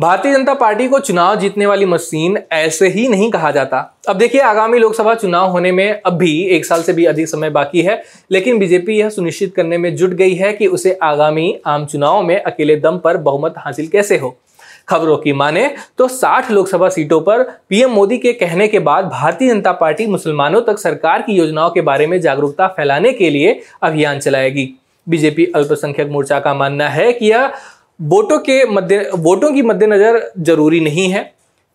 Bharatiya Janata party को चुनाव जीतने वाली मशीन ऐसे ही नहीं कहा जाता। अब देखिए, आगामी लोकसभा चुनाव होने में अब भी एक साल से भी अधिक समय बाकी है, लेकिन बीजेपी यह सुनिश्चित करने में जुट गई है कि उसे आगामी आम चुनाव में अकेले दम पर बहुमत हासिल कैसे हो। खबरों की माने तो 60 लोकसभा सीटों पर पीएम मोदी के कहने के बाद भारतीय जनता पार्टी मुसलमानों तक सरकार की योजनाओं के बारे में जागरूकता फैलाने के लिए अभियान चलाएगी। बीजेपी अल्पसंख्यक मोर्चा का मानना है कि यह वोटों के मध्य, वोटों की मद्देनजर ज़रूरी नहीं है।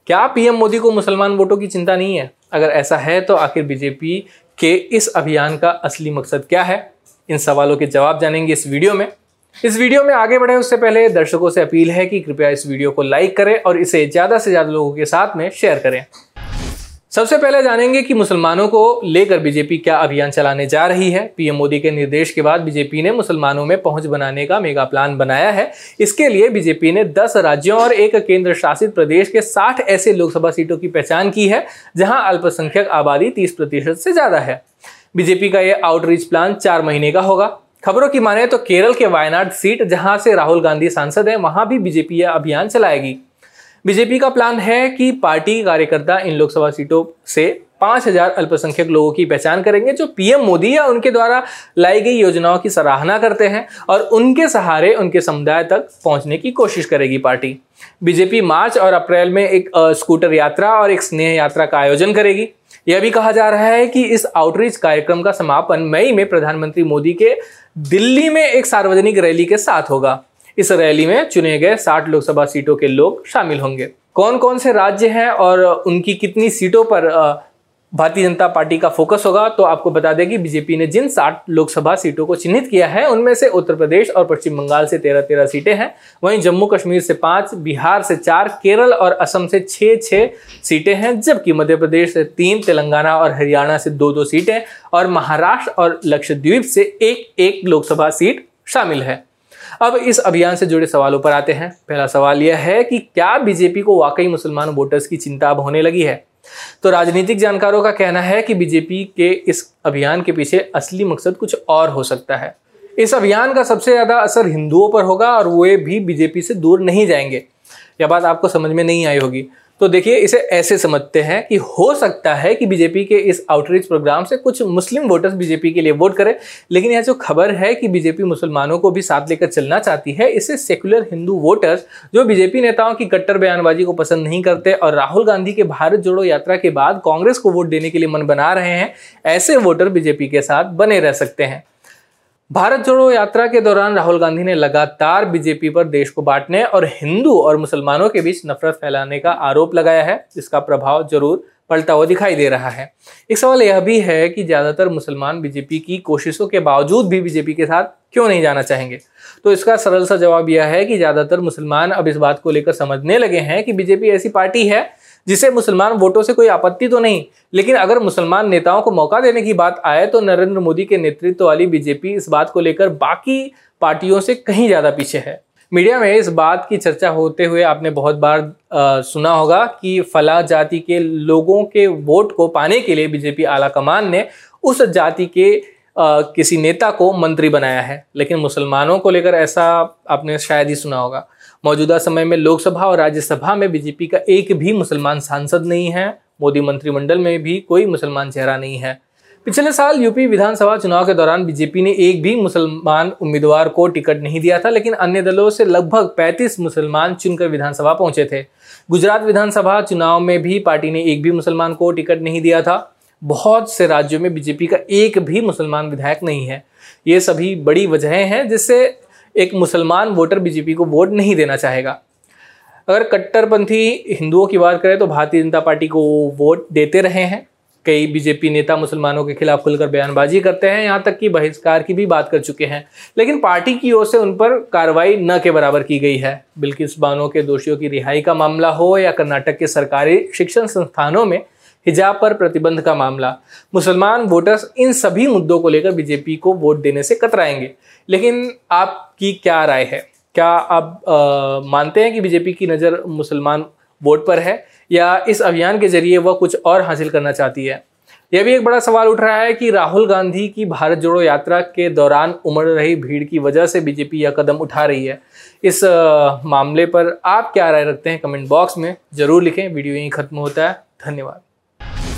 क्या पीएम मोदी को मुसलमान वोटों की चिंता नहीं है? अगर ऐसा है तो आखिर बीजेपी के इस अभियान का असली मकसद क्या है? इन सवालों के जवाब जानेंगे इस वीडियो में। इस वीडियो में आगे बढ़े, उससे पहले दर्शकों से अपील है कि कृपया इस वीडियो को लाइक करें और इसे ज़्यादा से ज़्यादा लोगों के साथ में शेयर करें। सबसे पहले जानेंगे कि मुसलमानों को लेकर बीजेपी क्या अभियान चलाने जा रही है। पीएम मोदी के निर्देश के बाद बीजेपी ने मुसलमानों में पहुँच बनाने का मेगा प्लान बनाया है। इसके लिए बीजेपी ने 10 राज्यों और एक केंद्र शासित प्रदेश के 60 ऐसे लोकसभा सीटों की पहचान की है, जहाँ अल्पसंख्यक आबादी तीस प्रतिशत से ज़्यादा है। बीजेपी का यह आउटरीच प्लान चार महीने का होगा। खबरों की माने तो केरल के वायनाड सीट, जहाँ से राहुल गांधी सांसद है, वहाँ भी बीजेपी यह अभियान चलाएगी। बीजेपी का प्लान है कि पार्टी कार्यकर्ता इन लोकसभा सीटों से पाँच हज़ार अल्पसंख्यक लोगों की पहचान करेंगे, जो पीएम मोदी या उनके द्वारा लाई गई योजनाओं की सराहना करते हैं और उनके सहारे उनके समुदाय तक पहुँचने की कोशिश करेगी पार्टी। बीजेपी मार्च और अप्रैल में एक स्कूटर यात्रा और एक स्नेह यात्रा का आयोजन करेगी। यह भी कहा जा रहा है कि इस आउटरीच कार्यक्रम का समापन मई में प्रधानमंत्री मोदी के दिल्ली में एक सार्वजनिक रैली के साथ होगा। इस रैली में चुने गए 60 लोकसभा सीटों के लोग शामिल होंगे। कौन कौन से राज्य हैं और उनकी कितनी सीटों पर भारतीय जनता पार्टी का फोकस होगा तो आपको बता दें कि बीजेपी ने जिन 60 लोकसभा सीटों को चिन्हित किया है, उनमें से उत्तर प्रदेश और पश्चिम बंगाल से तेरह तेरह सीटें हैं। वहीं जम्मू कश्मीर से पाँच, बिहार से चार, केरल और असम से छह छह सीटें हैं, जबकि मध्य प्रदेश से तीन, तेलंगाना और हरियाणा से दो दो सीटें और महाराष्ट्र और लक्षद्वीप से एक एक लोकसभा सीट शामिल है। अब इस अभियान से जुड़े सवालों पर आते हैं। पहला सवाल यह है कि क्या बीजेपी को वाकई मुसलमान वोटर्स की चिंता अब होने लगी है? तो राजनीतिक जानकारों का कहना है कि बीजेपी के इस अभियान के पीछे असली मकसद कुछ और हो सकता है। इस अभियान का सबसे ज़्यादा असर हिंदुओं पर होगा और वे भी बीजेपी से दूर नहीं जाएँगे। यह बात आपको समझ में नहीं आई होगी। तो देखिए, इसे ऐसे समझते हैं कि हो सकता है कि बीजेपी के इस आउटरीच प्रोग्राम से कुछ मुस्लिम वोटर्स बीजेपी के लिए वोट करें, लेकिन यह जो खबर है कि बीजेपी मुसलमानों को भी साथ लेकर चलना चाहती है इससे सेकुलर हिंदू वोटर्स जो बीजेपी नेताओं की कट्टर बयानबाजी को पसंद नहीं करते और राहुल गांधी के भारत जोड़ो यात्रा के बाद कांग्रेस को वोट देने के लिए मन बना रहे हैं, ऐसे वोटर बीजेपी के साथ बने रह सकते हैं। भारत जोड़ो यात्रा के दौरान राहुल गांधी ने लगातार बीजेपी पर देश को बांटने और हिंदू और मुसलमानों के बीच नफरत फैलाने का आरोप लगाया है, जिसका प्रभाव ज़रूर पलटा हुआ दिखाई दे रहा है। एक सवाल यह भी है कि ज़्यादातर मुसलमान बीजेपी की कोशिशों के बावजूद भी बीजेपी के साथ क्यों नहीं जाना चाहेंगे? तो इसका सरल सा जवाब यह है कि ज़्यादातर मुसलमान अब इस बात को लेकर समझने लगे हैं कि बीजेपी ऐसी पार्टी है जिसे मुसलमान वोटों से कोई आपत्ति तो नहीं लेकिन अगर मुसलमान नेताओं को मौका देने की बात आए तो नरेंद्र मोदी के नेतृत्व वाली बीजेपी इस बात को लेकर बाकी पार्टियों से कहीं ज़्यादा पीछे है। मीडिया में इस बात की चर्चा होते हुए आपने बहुत बार आ, सुना होगा कि फला जाति के लोगों के वोट को पाने के लिए बीजेपी आला कमान ने उस जाति के किसी नेता को मंत्री बनाया है, लेकिन मुसलमानों को लेकर ऐसा आपने शायद ही सुना होगा। मौजूदा समय में लोकसभा और राज्यसभा में बीजेपी का एक भी मुसलमान सांसद नहीं है, मोदी मंत्रिमंडल में भी कोई मुसलमान चेहरा नहीं है। पिछले साल यूपी विधानसभा चुनाव के दौरान बीजेपी ने एक भी मुसलमान उम्मीदवार को टिकट नहीं दिया था, लेकिन अन्य दलों से लगभग 35 मुसलमान चुनकर विधानसभा पहुँचे थे। गुजरात विधानसभा चुनाव में भी पार्टी ने एक भी मुसलमान को टिकट नहीं दिया था। बहुत से राज्यों में बीजेपी का एक भी मुसलमान विधायक नहीं है। ये सभी बड़ी वजहें हैं जिससे एक मुसलमान वोटर बीजेपी को वोट नहीं देना चाहेगा। अगर कट्टरपंथी हिंदुओं की बात करें तो भारतीय जनता पार्टी को वोट देते रहे हैं। कई बीजेपी नेता मुसलमानों के खिलाफ खुलकर बयानबाजी करते हैं। यहाँ तक कि बहिष्कार की भी बात कर चुके हैं। लेकिन पार्टी की ओर से उन पर कार्रवाई न के बराबर की गई है। बिल्किस बानो के दोषियों की रिहाई का मामला हो या कर्नाटक के सरकारी शिक्षण संस्थानों में हिजाब पर प्रतिबंध का मामला। मुसलमान वोटर्स इन सभी मुद्दों को लेकर बीजेपी को वोट देने से कतराएँगे। लेकिन आपकी क्या राय है? क्या आप आ, मानते हैं कि बीजेपी की नज़र मुसलमान वोट पर है? या इस अभियान के ज़रिए वह कुछ और हासिल करना चाहती है? यह भी एक बड़ा सवाल उठ रहा है कि राहुल गांधी की भारत जोड़ो यात्रा के दौरान उमड़ रही भीड़ की वजह से बीजेपी यह कदम उठा रही है। इस मामले पर आप क्या राय रखते हैं कमेंट बॉक्स में ज़रूर लिखें। वीडियो यहीं खत्म होता है। धन्यवाद।